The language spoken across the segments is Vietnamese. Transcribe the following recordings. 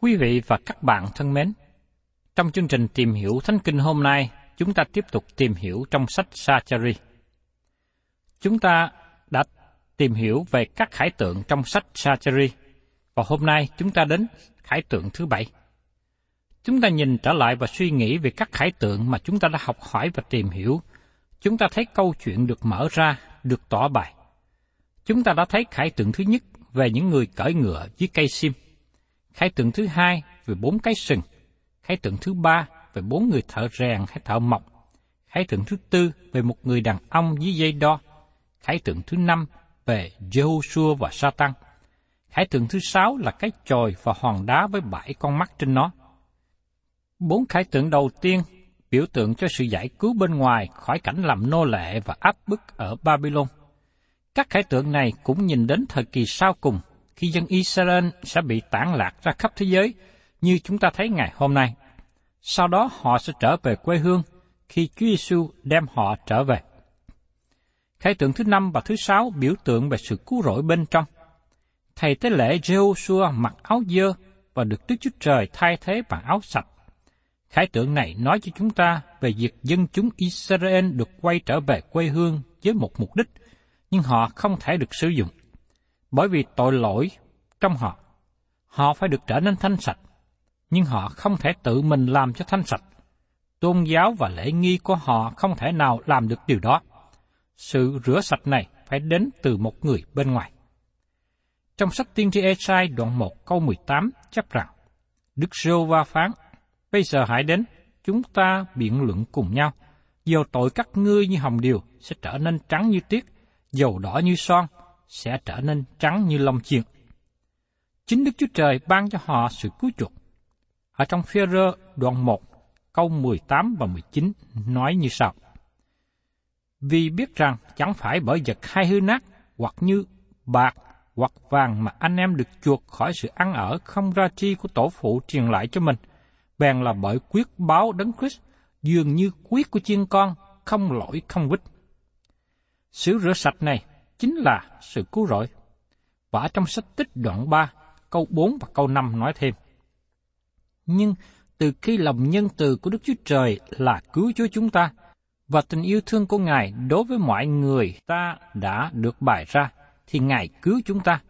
Quý vị và các bạn thân mến, trong chương trình tìm hiểu Thánh Kinh hôm nay, chúng ta tiếp tục tìm hiểu trong sách Sachari. Chúng ta đã tìm hiểu về các khải tượng trong sách Sachari, và hôm nay chúng ta đến khải tượng thứ bảy. Chúng ta nhìn trở lại và suy nghĩ về các khải tượng mà chúng ta đã học hỏi và tìm hiểu. Chúng ta thấy câu chuyện được mở ra, được tỏ bài. Chúng ta đã thấy khải tượng thứ nhất về những người cởi ngựa dưới cây sim. Khải tượng thứ hai về bốn cái sừng. Khải tượng thứ ba về bốn người thợ rèn hay thợ mộc. Khải tượng thứ tư về một người đàn ông dưới dây đo. Khải tượng thứ năm về Jehoshua và Satan. Khải tượng thứ sáu là cái chòi và hòn đá với bảy con mắt trên nó. Bốn khải tượng đầu tiên biểu tượng cho sự giải cứu bên ngoài khỏi cảnh làm nô lệ và áp bức ở Babylon. Các khải tượng này cũng nhìn đến thời kỳ sau cùng, khi dân Israel sẽ bị tản lạc ra khắp thế giới, như chúng ta thấy ngày hôm nay. Sau đó họ sẽ trở về quê hương khi Chúa Giêsu đem họ trở về. Khải tượng thứ năm và thứ sáu biểu tượng về sự cứu rỗi bên trong. Thầy tế lễ Jehoshua mặc áo dơ và được Đức Chúa Trời thay thế bằng áo sạch. Khải tượng này nói cho chúng ta về việc dân chúng Israel được quay trở về quê hương với một mục đích, nhưng họ không thể được sử dụng. Bởi vì tội lỗi trong họ, họ phải được trở nên thanh sạch, nhưng họ không thể tự mình làm cho thanh sạch. Tôn giáo và lễ nghi của họ không thể nào làm được điều đó. Sự rửa sạch này phải đến từ một người bên ngoài. Trong sách tiên tri Esai đoạn 1 câu 18 chấp rằng, Đức Sô Va phán, Bây giờ hãy đến, chúng ta biện luận cùng nhau. Dầu tội các ngươi như hồng điều sẽ trở nên trắng như tuyết, dầu đỏ như son sẽ trở nên trắng như lông chiên. Chính Đức Chúa Trời ban cho họ sự cứu chuộc. Ở trong phê rơ đoạn 1, câu 18 và 19 nói như sau. Vì biết rằng chẳng phải bởi vật hay hư nát, hoặc như bạc, hoặc vàng mà anh em được chuộc khỏi sự ăn ở không ra chi của tổ phụ truyền lại cho mình, bèn là bởi quyết báo đấng Christ, dường như quyết của chiên con, không lỗi không vít. Sự rửa sạch này chính là sự cứu rỗi. Và ở trong sách tích đoạn 3, câu 4 và câu 5 nói thêm. Nhưng từ khi lòng nhân từ của Đức Chúa Trời là cứu Chúa chúng ta, và tình yêu thương của Ngài đối với mọi người ta đã được bày ra, thì Ngài cứu chúng ta,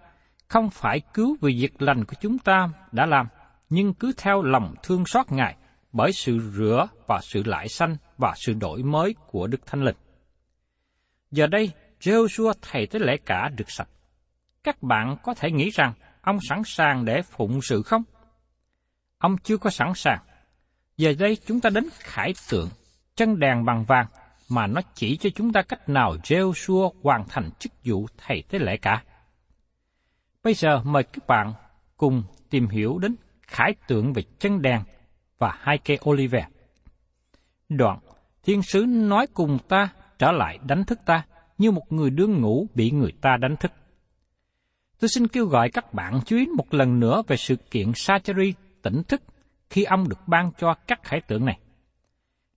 không phải cứu vì việc lành của chúng ta đã làm, nhưng cứ theo lòng thương xót Ngài bởi sự rửa và sự lại sanh và sự đổi mới của Đức Thánh Linh. Giờ đây, Joshua thầy tế lễ cả được sạch. Các bạn có thể nghĩ rằng ông sẵn sàng để phụng sự không? Ông chưa có sẵn sàng. Giờ đây chúng ta đến khải tượng, chân đèn bằng vàng mà nó chỉ cho chúng ta cách nào Joshua hoàn thành chức vụ thầy tế lễ cả. Bây giờ mời các bạn cùng tìm hiểu đến khải tượng về chân đèn và hai cây olive. Đoạn, thiên sứ nói cùng ta trở lại đánh thức ta như một người đương ngủ bị người ta đánh thức. Tôi xin kêu gọi các bạn chú ý một lần nữa về sự kiện Sacheri tỉnh thức khi ông được ban cho các khải tượng này.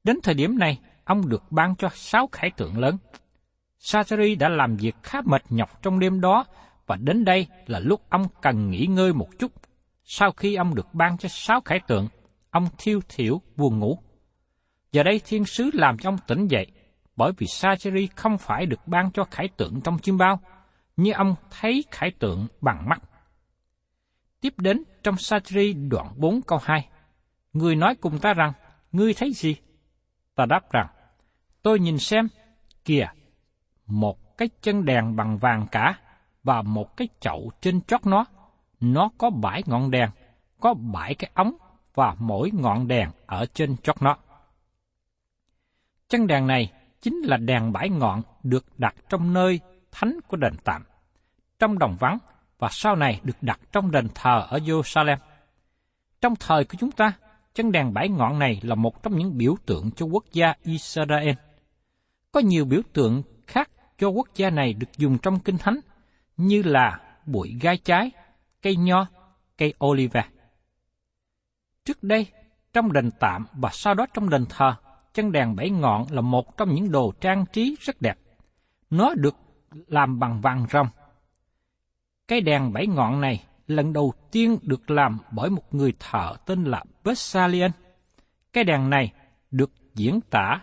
Đến thời điểm này, ông được ban cho sáu khải tượng lớn. Sacheri đã làm việc khá mệt nhọc trong đêm đó và đến đây là lúc ông cần nghỉ ngơi một chút. Sau khi ông được ban cho sáu khải tượng, ông thiêu thiểu buồn ngủ. Giờ đây thiên sứ làm cho ông tỉnh dậy, bởi vì Sacheri không phải được ban cho khải tượng trong chiêm bao, như ông thấy khải tượng bằng mắt. Tiếp đến trong Sacheri đoạn 4 câu 2, người nói cùng ta rằng, ngươi thấy gì? Ta đáp rằng, tôi nhìn xem, kìa, một cái chân đèn bằng vàng cả và một cái chậu trên chót nó. Nó có bảy ngọn đèn, có bảy cái ống và mỗi ngọn đèn ở trên chót nó. Chân đèn này chính là đèn bãi ngọn được đặt trong nơi thánh của đền tạm, trong đồng vắng và sau này được đặt trong đền thờ ở Jerusalem. Trong thời của chúng ta, chân đèn bãi ngọn này là một trong những biểu tượng cho quốc gia Israel. Có nhiều biểu tượng khác cho quốc gia này được dùng trong Kinh Thánh, như là bụi gai trái, cây nho, cây olive. Trước đây, trong đền tạm và sau đó trong đền thờ, chân đèn bảy ngọn là một trong những đồ trang trí rất đẹp. Nó được làm bằng vàng rồng. Cái đèn bảy ngọn này lần đầu tiên được làm bởi một người thợ tên là Bessalian. Cái đèn này được diễn tả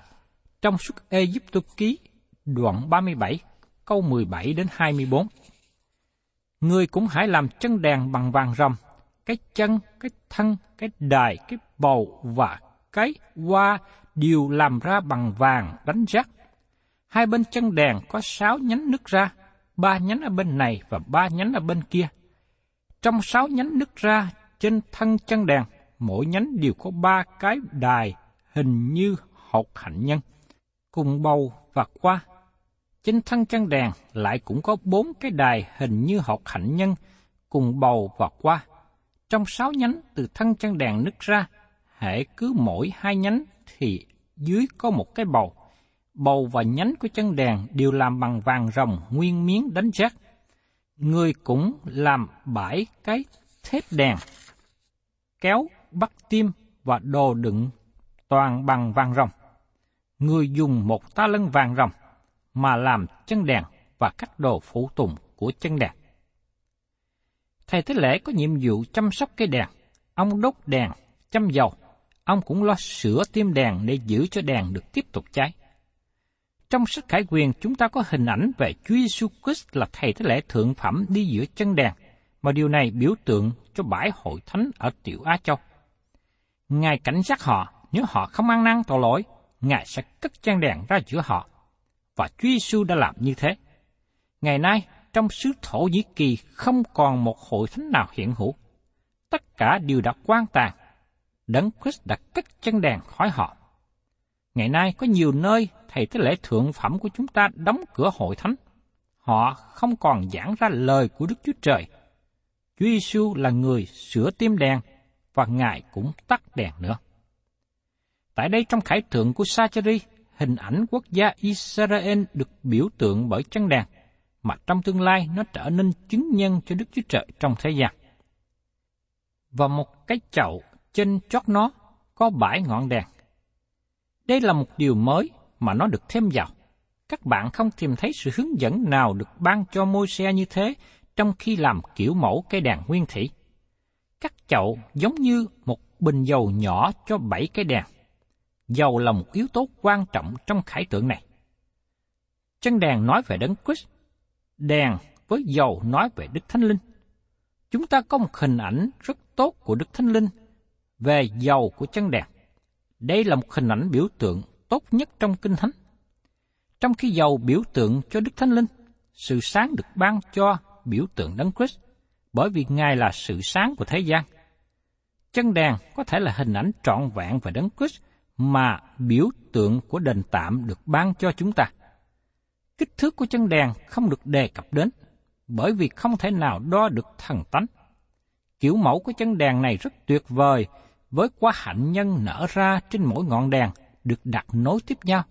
trong suốt Egypto ký đoạn 37 câu 17 đến 24. Người cũng hãy làm chân đèn bằng vàng rồng, cái chân, cái thân, cái đài, cái bầu và cái hoa đều làm ra bằng vàng đánh rắc. Hai bên chân đèn có sáu nhánh nứt ra, ba nhánh ở bên này và ba nhánh ở bên kia. Trong sáu nhánh nứt ra trên thân chân đèn, mỗi nhánh đều có ba cái đài hình như hột hạnh nhân, cùng bầu và qua. Trên thân chân đèn lại cũng có bốn cái đài hình như hột hạnh nhân, cùng bầu và qua. Trong sáu nhánh từ thân chân đèn nứt ra, hệ cứ mỗi hai nhánh thì dưới có một cái bầu. Bầu và nhánh của chân đèn đều làm bằng vàng rồng nguyên miếng đánh rác. Người cũng làm bãi cái thép đèn, kéo, bắt tim và đồ đựng toàn bằng vàng rồng. Người dùng một ta lân vàng rồng mà làm chân đèn và các đồ phụ tùng của chân đèn. Thầy Thế Lễ có nhiệm vụ chăm sóc cây đèn. Ông đốt đèn, chăm dầu. Ông cũng lo sửa tim đèn để giữ cho đèn được tiếp tục cháy. Trong sách Khải Quyền chúng ta có hình ảnh về Chúa Giêsu Christ là Thầy Thế Lễ thượng phẩm đi giữa chân đèn, mà điều này biểu tượng cho bãi hội thánh ở Tiểu Á Châu. Ngài cảnh giác họ, nếu họ không ăn năn tội lỗi, Ngài sẽ cất chân đèn ra giữa họ. Và Chúa Giêsu đã làm như thế. Ngày nay, trong xứ Thổ Nhĩ Kỳ không còn một hội thánh nào hiện hữu. Tất cả đều đã quan tàn. Đấng Christ đã cất chân đèn khỏi họ. Ngày nay có nhiều nơi thầy tế lễ thượng phẩm của chúng ta đóng cửa hội thánh. Họ không còn giảng ra lời của Đức Chúa Trời. Chúa Giêsu là người sửa tim đèn và Ngài cũng tắt đèn nữa. Tại đây trong khải tượng của Sacheri, hình ảnh quốc gia Israel được biểu tượng bởi chân đèn mà trong tương lai nó trở nên chứng nhân cho Đức Chúa Trời trong thế gian. Và một cái chậu trên chót nó có bảy ngọn đèn. Đây là một điều mới mà nó được thêm vào. Các bạn không tìm thấy sự hướng dẫn nào được ban cho môi xe như thế trong khi làm kiểu mẫu cây đèn nguyên thủy. Các chậu giống như một bình dầu nhỏ cho bảy cái đèn. Dầu là một yếu tố quan trọng trong khải tượng này. Chân đèn nói về đấng Christ, đèn với dầu nói về Đức Thánh Linh. Chúng ta có một hình ảnh rất tốt của Đức Thánh Linh về dầu của chân đèn. Đây là một hình ảnh biểu tượng tốt nhất trong Kinh Thánh. Trong khi dầu biểu tượng cho Đức Thánh Linh, sự sáng được ban cho biểu tượng Đấng Christ, bởi vì Ngài là sự sáng của thế gian. Chân đèn có thể là hình ảnh trọn vẹn về Đấng Christ mà biểu tượng của đền tạm được ban cho chúng ta. Kích thước của chân đèn không được đề cập đến, bởi vì không thể nào đo được thần tánh. Kiểu mẫu của chân đèn này rất tuyệt vời, với quá hạnh nhân nở ra trên mỗi ngọn đèn được đặt nối tiếp nhau.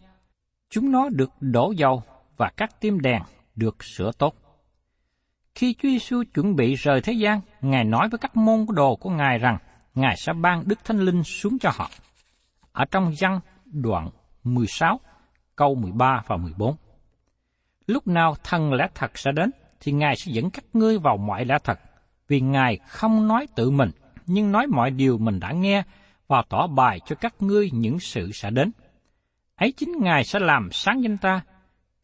Chúng nó được đổ dầu và các tim đèn được sửa tốt. Khi Chúa Giêsu chuẩn bị rời thế gian, Ngài nói với các môn đồ của Ngài rằng Ngài sẽ ban Đức Thánh Linh xuống cho họ. Ở trong văn đoạn 16, câu 13 và 14. Lúc nào thần lẽ thật sẽ đến, thì Ngài sẽ dẫn các ngươi vào mọi lẽ thật, vì Ngài không nói tự mình, nhưng nói mọi điều mình đã nghe và tỏ bài cho các ngươi những sự sẽ đến. Ấy chính Ngài sẽ làm sáng danh ta,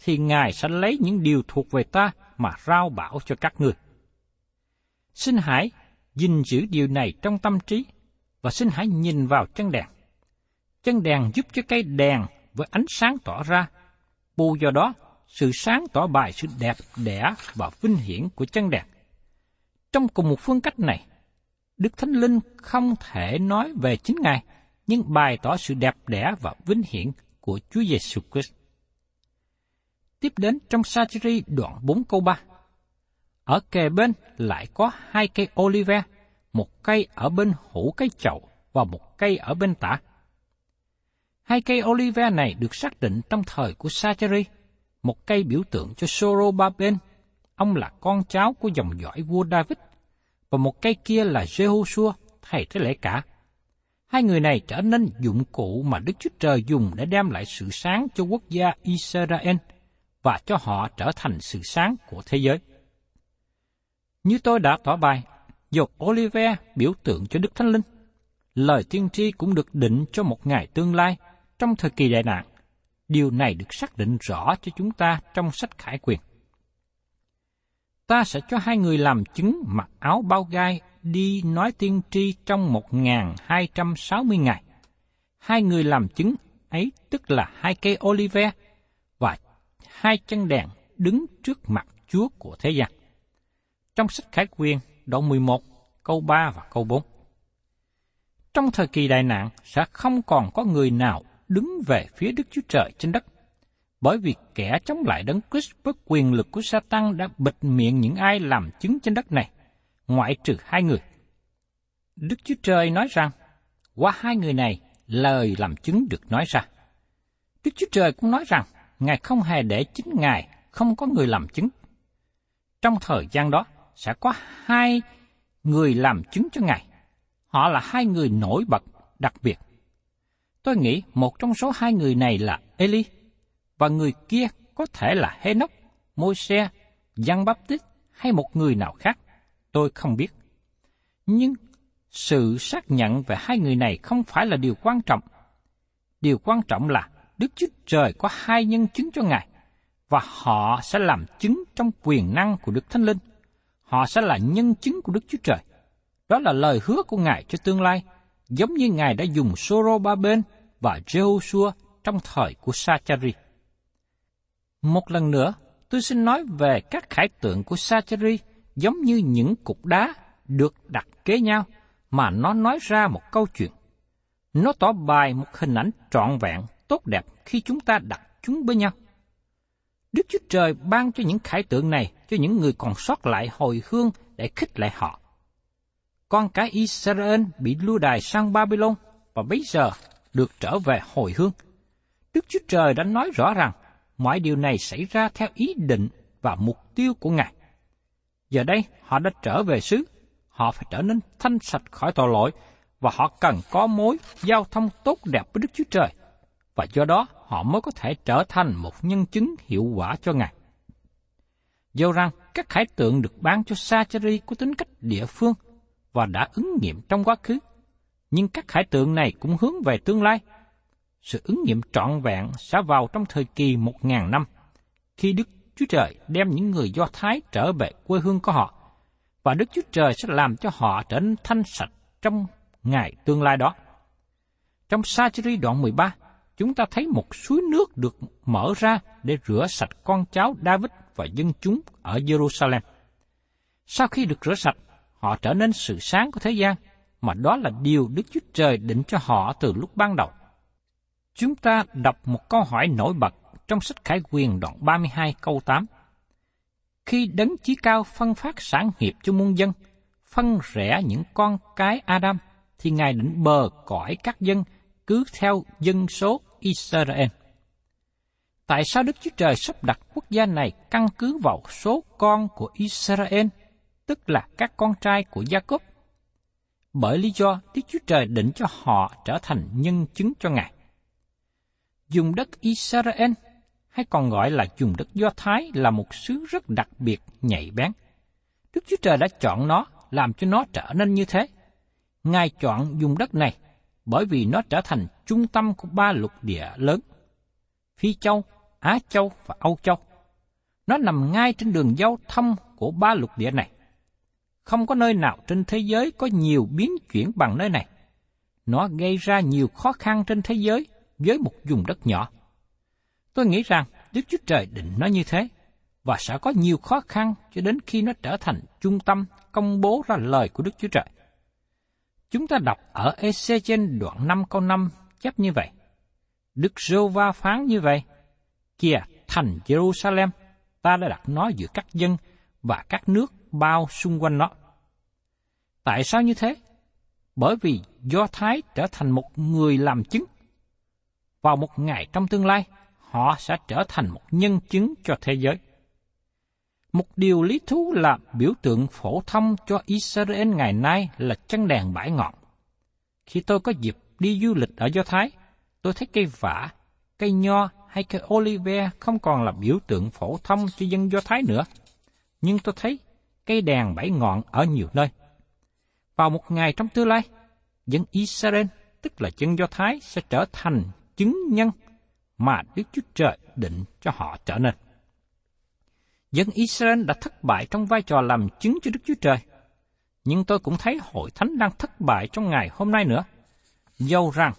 thì Ngài sẽ lấy những điều thuộc về ta mà rao bảo cho các ngươi. Xin hãy gìn giữ điều này trong tâm trí và xin hãy nhìn vào chân đèn. Chân đèn giúp cho cây đèn với ánh sáng tỏ ra. Bù do đó, sự sáng tỏ bài sự đẹp đẽ và vinh hiển của chân đèn. Trong cùng một phương cách này, Đức Thánh Linh không thể nói về chính Ngài, nhưng bày tỏ sự đẹp đẽ và vinh hiển của Chúa Giêsu Christ. Tiếp đến trong Sacheri đoạn 4 câu 3. Ở kề bên lại có hai cây olive, một cây ở bên hữu cây chậu và một cây ở bên tả. Hai cây olive này được xác định trong thời của Sacheri, một cây biểu tượng cho Sorobaben, ông là con cháu của dòng dõi vua David, và một cây kia là Jehoshua, thầy thế lễ cả. Hai người này trở nên dụng cụ mà Đức Chúa Trời dùng để đem lại sự sáng cho quốc gia Israel và cho họ trở thành sự sáng của thế giới. Như tôi đã tỏ bài, dột Olive biểu tượng cho Đức Thánh Linh. Lời tiên tri cũng được định cho một ngày tương lai trong thời kỳ đại nạn. Điều này được xác định rõ cho chúng ta trong sách Khải Quyền. Ta sẽ cho hai người làm chứng mặc áo bao gai đi nói tiên tri trong một ngàn hai trăm sáu mươi ngày. Hai người làm chứng ấy tức là hai cây olive và hai chân đèn đứng trước mặt Chúa của thế gian. Trong sách Khải Quyền, đoạn 11, câu 3 và câu 4. Trong thời kỳ đại nạn sẽ không còn có người nào đứng về phía Đức Chúa Trời trên đất, bởi vì kẻ chống lại đấng Christ với quyền lực của Satan đã bịt miệng những ai làm chứng trên đất này, ngoại trừ hai người. Đức Chúa Trời nói rằng, qua hai người này, lời làm chứng được nói ra. Đức Chúa Trời cũng nói rằng, Ngài không hề để chính Ngài không có người làm chứng. Trong thời gian đó, sẽ có hai người làm chứng cho Ngài. Họ là hai người nổi bật, đặc biệt. Tôi nghĩ một trong số hai người này là Eli, và người kia có thể là Henoch, Môi-se, Giăng Baptist hay một người nào khác. Tôi không biết. Nhưng sự xác nhận về hai người này không phải là điều quan trọng. Điều quan trọng là Đức Chúa Trời có hai nhân chứng cho Ngài, và họ sẽ làm chứng trong quyền năng của Đức Thánh Linh. Họ sẽ là nhân chứng của Đức Chúa Trời. Đó là lời hứa của Ngài cho tương lai, giống như Ngài đã dùng Soro Ba Bên và Jehoshua trong thời của Sachari. Một lần nữa, tôi xin nói về các khải tượng của Sacheri giống như những cục đá được đặt kế nhau mà nó nói ra một câu chuyện. Nó tỏ bài một hình ảnh trọn vẹn, tốt đẹp khi chúng ta đặt chúng với nhau. Đức Chúa Trời ban cho những khải tượng này cho những người còn sót lại hồi hương để khích lệ họ. Con cái Israel bị lưu đài sang Babylon và bây giờ được trở về hồi hương. Đức Chúa Trời đã nói rõ rằng mọi điều này xảy ra theo ý định và mục tiêu của Ngài. Giờ đây họ đã trở về xứ, họ phải trở nên thanh sạch khỏi tội lỗi và họ cần có mối giao thông tốt đẹp với Đức Chúa Trời. Và do đó họ mới có thể trở thành một nhân chứng hiệu quả cho Ngài. Dẫu rằng các khải tượng được bán cho Sacheri có tính cách địa phương và đã ứng nghiệm trong quá khứ, nhưng các khải tượng này cũng hướng về tương lai. Sự ứng nghiệm trọn vẹn sẽ vào trong thời kỳ một ngàn năm, khi Đức Chúa Trời đem những người Do Thái trở về quê hương của họ, và Đức Chúa Trời sẽ làm cho họ trở nên thanh sạch trong ngày tương lai đó. Trong Sa-chi-ri đoạn 13, chúng ta thấy một suối nước được mở ra để rửa sạch con cháu David và dân chúng ở Jerusalem. Sau khi được rửa sạch, họ trở nên sự sáng của thế gian, mà đó là điều Đức Chúa Trời định cho họ từ lúc ban đầu. Chúng ta đọc một câu hỏi nổi bật trong sách Khải Quyền đoạn 32 câu 8. Khi đấng chí cao phân phát sản nghiệp cho muôn dân, phân rẽ những con cái Adam, thì Ngài định bờ cõi các dân cứ theo dân số Israel. Tại sao Đức Chúa Trời sắp đặt quốc gia này căn cứ vào số con của Israel, tức là các con trai của Gia Cốp? Bởi lý do Đức Chúa Trời định cho họ trở thành nhân chứng cho Ngài. Dùng đất Israel, hay còn gọi là dùng đất Do Thái là một xứ rất đặc biệt, nhạy bén. Đức Chúa Trời đã chọn nó, làm cho nó trở nên như thế. Ngài chọn dùng đất này bởi vì nó trở thành trung tâm của ba lục địa lớn, Phi Châu, Á Châu và Âu Châu. Nó nằm ngay trên đường giao thông của ba lục địa này. Không có nơi nào trên thế giới có nhiều biến chuyển bằng nơi này. Nó gây ra nhiều khó khăn trên thế giới với một vùng đất nhỏ. Tôi nghĩ rằng Đức Chúa Trời định nó như thế, và sẽ có nhiều khó khăn cho đến khi nó trở thành trung tâm công bố ra lời của Đức Chúa Trời. Chúng ta đọc ở EC trên đoạn 5 câu 5 chép như vậy. Đức rô va phán như vậy. Kìa, thành Jerusalem, ta đã đặt nó giữa các dân và các nước bao xung quanh nó. Tại sao như thế? Bởi vì Do Thái trở thành một người làm chứng. Vào một ngày trong tương lai, họ sẽ trở thành một nhân chứng cho thế giới. Một điều lý thú là biểu tượng phổ thông cho Israel ngày nay là chân đèn bãi ngọn. Khi tôi có dịp đi du lịch ở Do Thái, tôi thấy cây vả, cây nho hay cây olive không còn là biểu tượng phổ thông cho dân Do Thái nữa. Nhưng tôi thấy cây đèn bảy ngọn ở nhiều nơi. Vào một ngày trong tương lai, dân Israel, tức là dân Do Thái, sẽ trở thành chứng nhân mà Đức Chúa Trời định cho họ trở nên. Dân Israel đã thất bại trong vai trò làm chứng cho Đức Chúa Trời. Nhưng tôi cũng thấy hội thánh đang thất bại trong ngày hôm nay nữa. Dầu rằng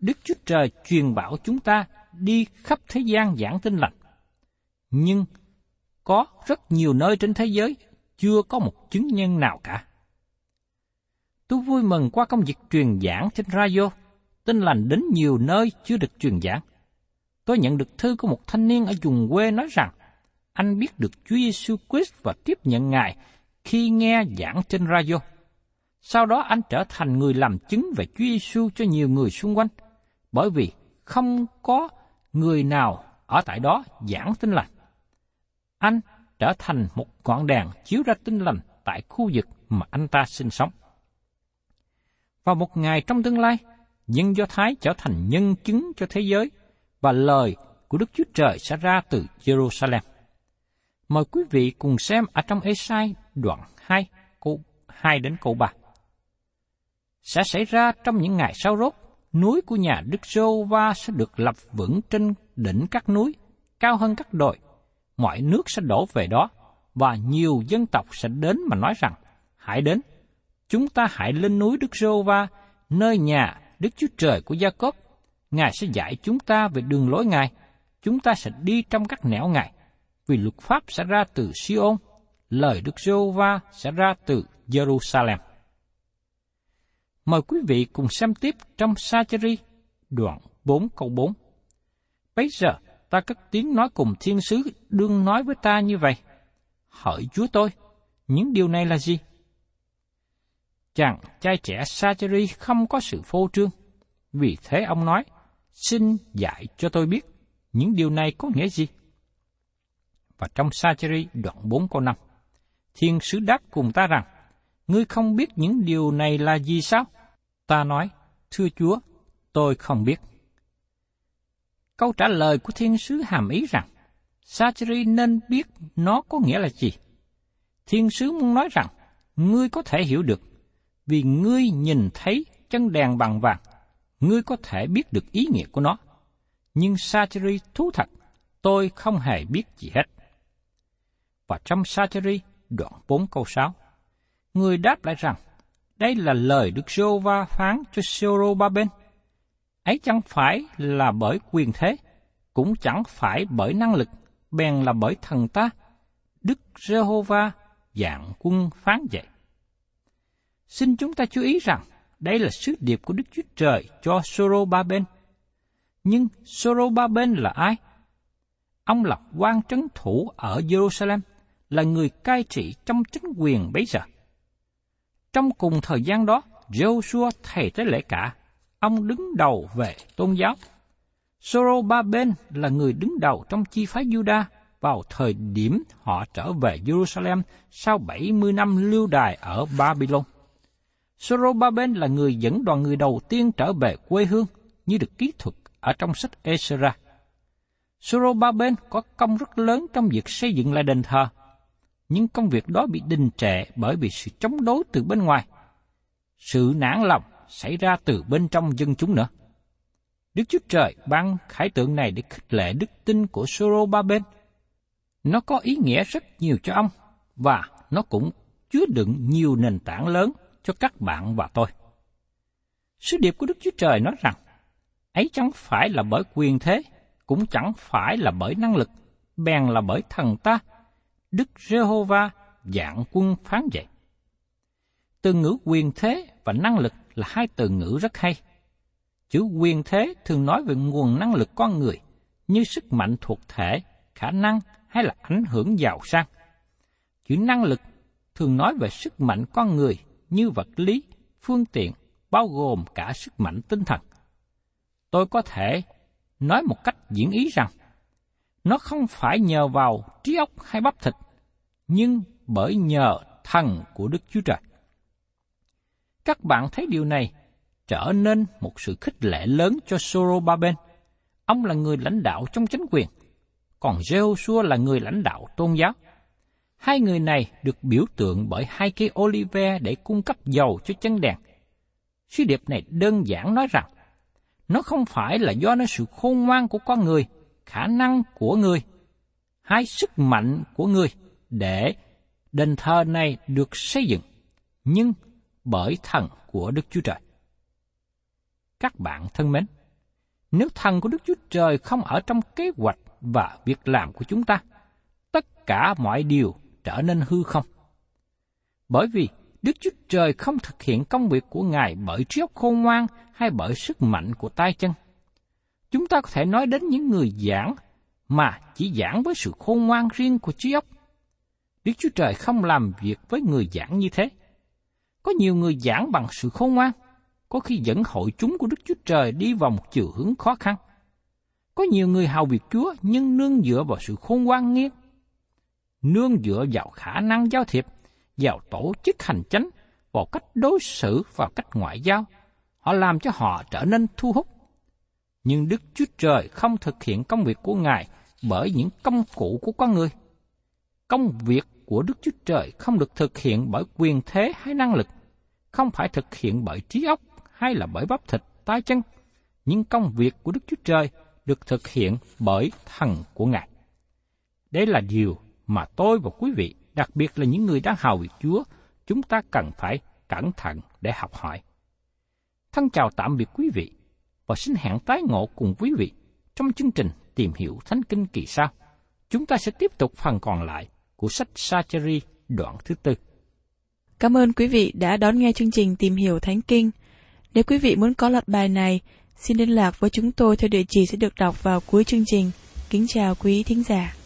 Đức Chúa Trời truyền bảo chúng ta đi khắp thế gian giảng tin lành. Nhưng có rất nhiều nơi trên thế giới chưa có một chứng nhân nào cả. Tôi vui mừng qua công việc truyền giảng trên radio, tin lành đến nhiều nơi chưa được truyền giảng. Tôi nhận được thư của một thanh niên ở vùng quê nói rằng anh biết được Chúa Giêsu Christ và tiếp nhận Ngài khi nghe giảng trên radio. Sau đó anh trở thành người làm chứng về Chúa Giêsu cho nhiều người xung quanh, bởi vì không có người nào ở tại đó giảng tin lành. Anh trở thành một ngọn đèn chiếu ra tin lành tại khu vực mà anh ta sinh sống. Vào một ngày trong tương lai, dân Do Thái trở thành nhân chứng cho thế giới và lời của Đức Chúa Trời sẽ ra từ Jerusalem. Mời quý vị cùng xem ở trong Esai đoạn 2, câu 2 đến câu 3. Sẽ xảy ra trong những ngày sau rốt, núi của nhà Đức Sô Va sẽ được lập vững trên đỉnh các núi, cao hơn các đồi. Mọi nước sẽ đổ về đó, và nhiều dân tộc sẽ đến mà nói rằng, hãy đến, chúng ta hãy lên núi Đức Sô Va, nơi nhà Đức Chúa Trời của Gia Cốp. Ngài sẽ dạy chúng ta về đường lối Ngài, chúng ta sẽ đi trong các nẻo Ngài vì luật pháp sẽ ra từ Siôn, lời Đức giê va sẽ ra từ Jerusalem. Mời quý vị cùng xem tiếp trong Sa-chi-ri, đoạn 4 câu 4. Bây giờ, ta cất tiếng nói cùng thiên sứ đương nói với ta như vậy. Hỡi Chúa tôi, những điều này là gì? Rằng trai trẻ Sācchary không có sự phô trương. Vì thế ông nói, xin dạy cho tôi biết những điều này có nghĩa gì? và trong Sācchary đoạn 4 câu 5. Thiên sứ đáp cùng ta rằng, ngươi không biết những điều này là gì sao? Ta nói, thưa Chúa, tôi không biết. Câu trả lời của thiên sứ hàm ý rằng, Sācchary nên biết nó có nghĩa là gì. Thiên sứ muốn nói rằng, ngươi có thể hiểu được, vì ngươi nhìn thấy chân đèn bằng vàng, ngươi có thể biết được ý nghĩa của nó. Nhưng Satrii thú thật, tôi không hề biết gì hết và trong Satrii đoạn 4 câu 6. Người đáp lại rằng, đây là lời Đức Sô va phán cho Sô Ba Bên. Ấy chẳng phải là bởi quyền thế, cũng chẳng phải bởi năng lực, bèn là bởi thần ta. Đức Jehovah dạng quân phán vậy. Xin chúng ta chú ý rằng, đây là sứ điệp của Đức Chúa Trời cho Soro Ba Bên. Nhưng Soro Ba Bên là ai? Ông là quan trấn thủ ở Jerusalem, là người cai trị trong chính quyền bấy giờ. Trong cùng thời gian đó, Joshua thầy tế lễ cả, ông đứng đầu về tôn giáo. Soro Ba Bên là người đứng đầu trong chi phái Juda vào thời điểm họ trở về Jerusalem sau 70 năm lưu đài ở Babylon. Sorobaben là người dẫn đoàn người đầu tiên trở về quê hương như được ký thuật ở trong sách Ezra. Sorobaben có công rất lớn trong việc xây dựng lại đền thờ, nhưng công việc đó bị đình trệ bởi vì sự chống đối từ bên ngoài. Sự nản lòng xảy ra từ bên trong dân chúng nữa. Đức Chúa Trời ban khải tượng này để khích lệ đức tin của Sorobaben. Nó có ý nghĩa rất nhiều cho ông, và nó cũng chứa đựng nhiều nền tảng lớn cho các bạn và tôi. Sứ điệp của Đức Chúa Trời nói rằng, ấy chẳng phải là bởi quyền thế, cũng chẳng phải là bởi năng lực, bèn là bởi thần ta, Đức Giê-hô-va dạng quân phán vậy. Từ ngữ quyền thế và năng lực là hai từ ngữ rất hay. Chữ quyền thế thường nói về nguồn năng lực con người, như sức mạnh thuộc thể, khả năng hay là ảnh hưởng giàu sang. Chữ năng lực thường nói về sức mạnh con người như vật lý, phương tiện, bao gồm cả sức mạnh tinh thần. Tôi có thể nói một cách diễn ý rằng, nó không phải nhờ vào trí óc hay bắp thịt, nhưng bởi nhờ thần của Đức Chúa Trời. Các bạn thấy điều này trở nên một sự khích lệ lớn cho Sorobaben. Ông là người lãnh đạo trong chính quyền, còn Jehoshua là người lãnh đạo tôn giáo. Hai người này được biểu tượng bởi hai cây olive để cung cấp dầu cho chân đèn. Sứ điệp này đơn giản nói rằng, nó không phải là do nó sự khôn ngoan của con người, khả năng của người, hay sức mạnh của người để đền thờ này được xây dựng, nhưng bởi thần của Đức Chúa Trời. Các bạn thân mến, nếu thần của Đức Chúa Trời không ở trong kế hoạch và việc làm của chúng ta, tất cả mọi điều trở nên hư không. Bởi vì Đức Chúa Trời không thực hiện công việc của Ngài bởi trí óc khôn ngoan hay bởi sức mạnh của tay chân. Chúng ta có thể nói đến những người giảng mà chỉ giảng với sự khôn ngoan riêng của trí óc. Đức Chúa Trời không làm việc với người giảng như thế. Có nhiều người giảng bằng sự khôn ngoan, có khi dẫn hội chúng của Đức Chúa Trời đi vào một chiều hướng khó khăn. Có nhiều người hào việc Chúa nhưng nương dựa vào sự khôn ngoan nghiêng nương dựa vào khả năng giao thiệp, vào tổ chức hành chánh, vào cách đối xử và cách ngoại giao. Họ làm cho họ trở nên thu hút. Nhưng Đức Chúa Trời không thực hiện công việc của Ngài bởi những công cụ của con người. Công việc của Đức Chúa Trời không được thực hiện bởi quyền thế hay năng lực, không phải thực hiện bởi trí óc hay là bởi bắp thịt, tay chân. Nhưng công việc của Đức Chúa Trời được thực hiện bởi thần của Ngài. Đây là điều mà tôi và quý vị, đặc biệt là những người đang hào việc Chúa, chúng ta cần phải cẩn thận để học hỏi. Thân chào tạm biệt quý vị và xin hẹn tái ngộ cùng quý vị trong chương trình Tìm hiểu Thánh Kinh kỳ sau. Chúng ta sẽ tiếp tục phần còn lại của sách Sacheri đoạn thứ tư. Cảm ơn quý vị đã đón nghe chương trình Tìm hiểu Thánh Kinh. Nếu quý vị muốn có loạt bài này, xin liên lạc với chúng tôi theo địa chỉ sẽ được đọc vào cuối chương trình. Kính chào quý thính giả.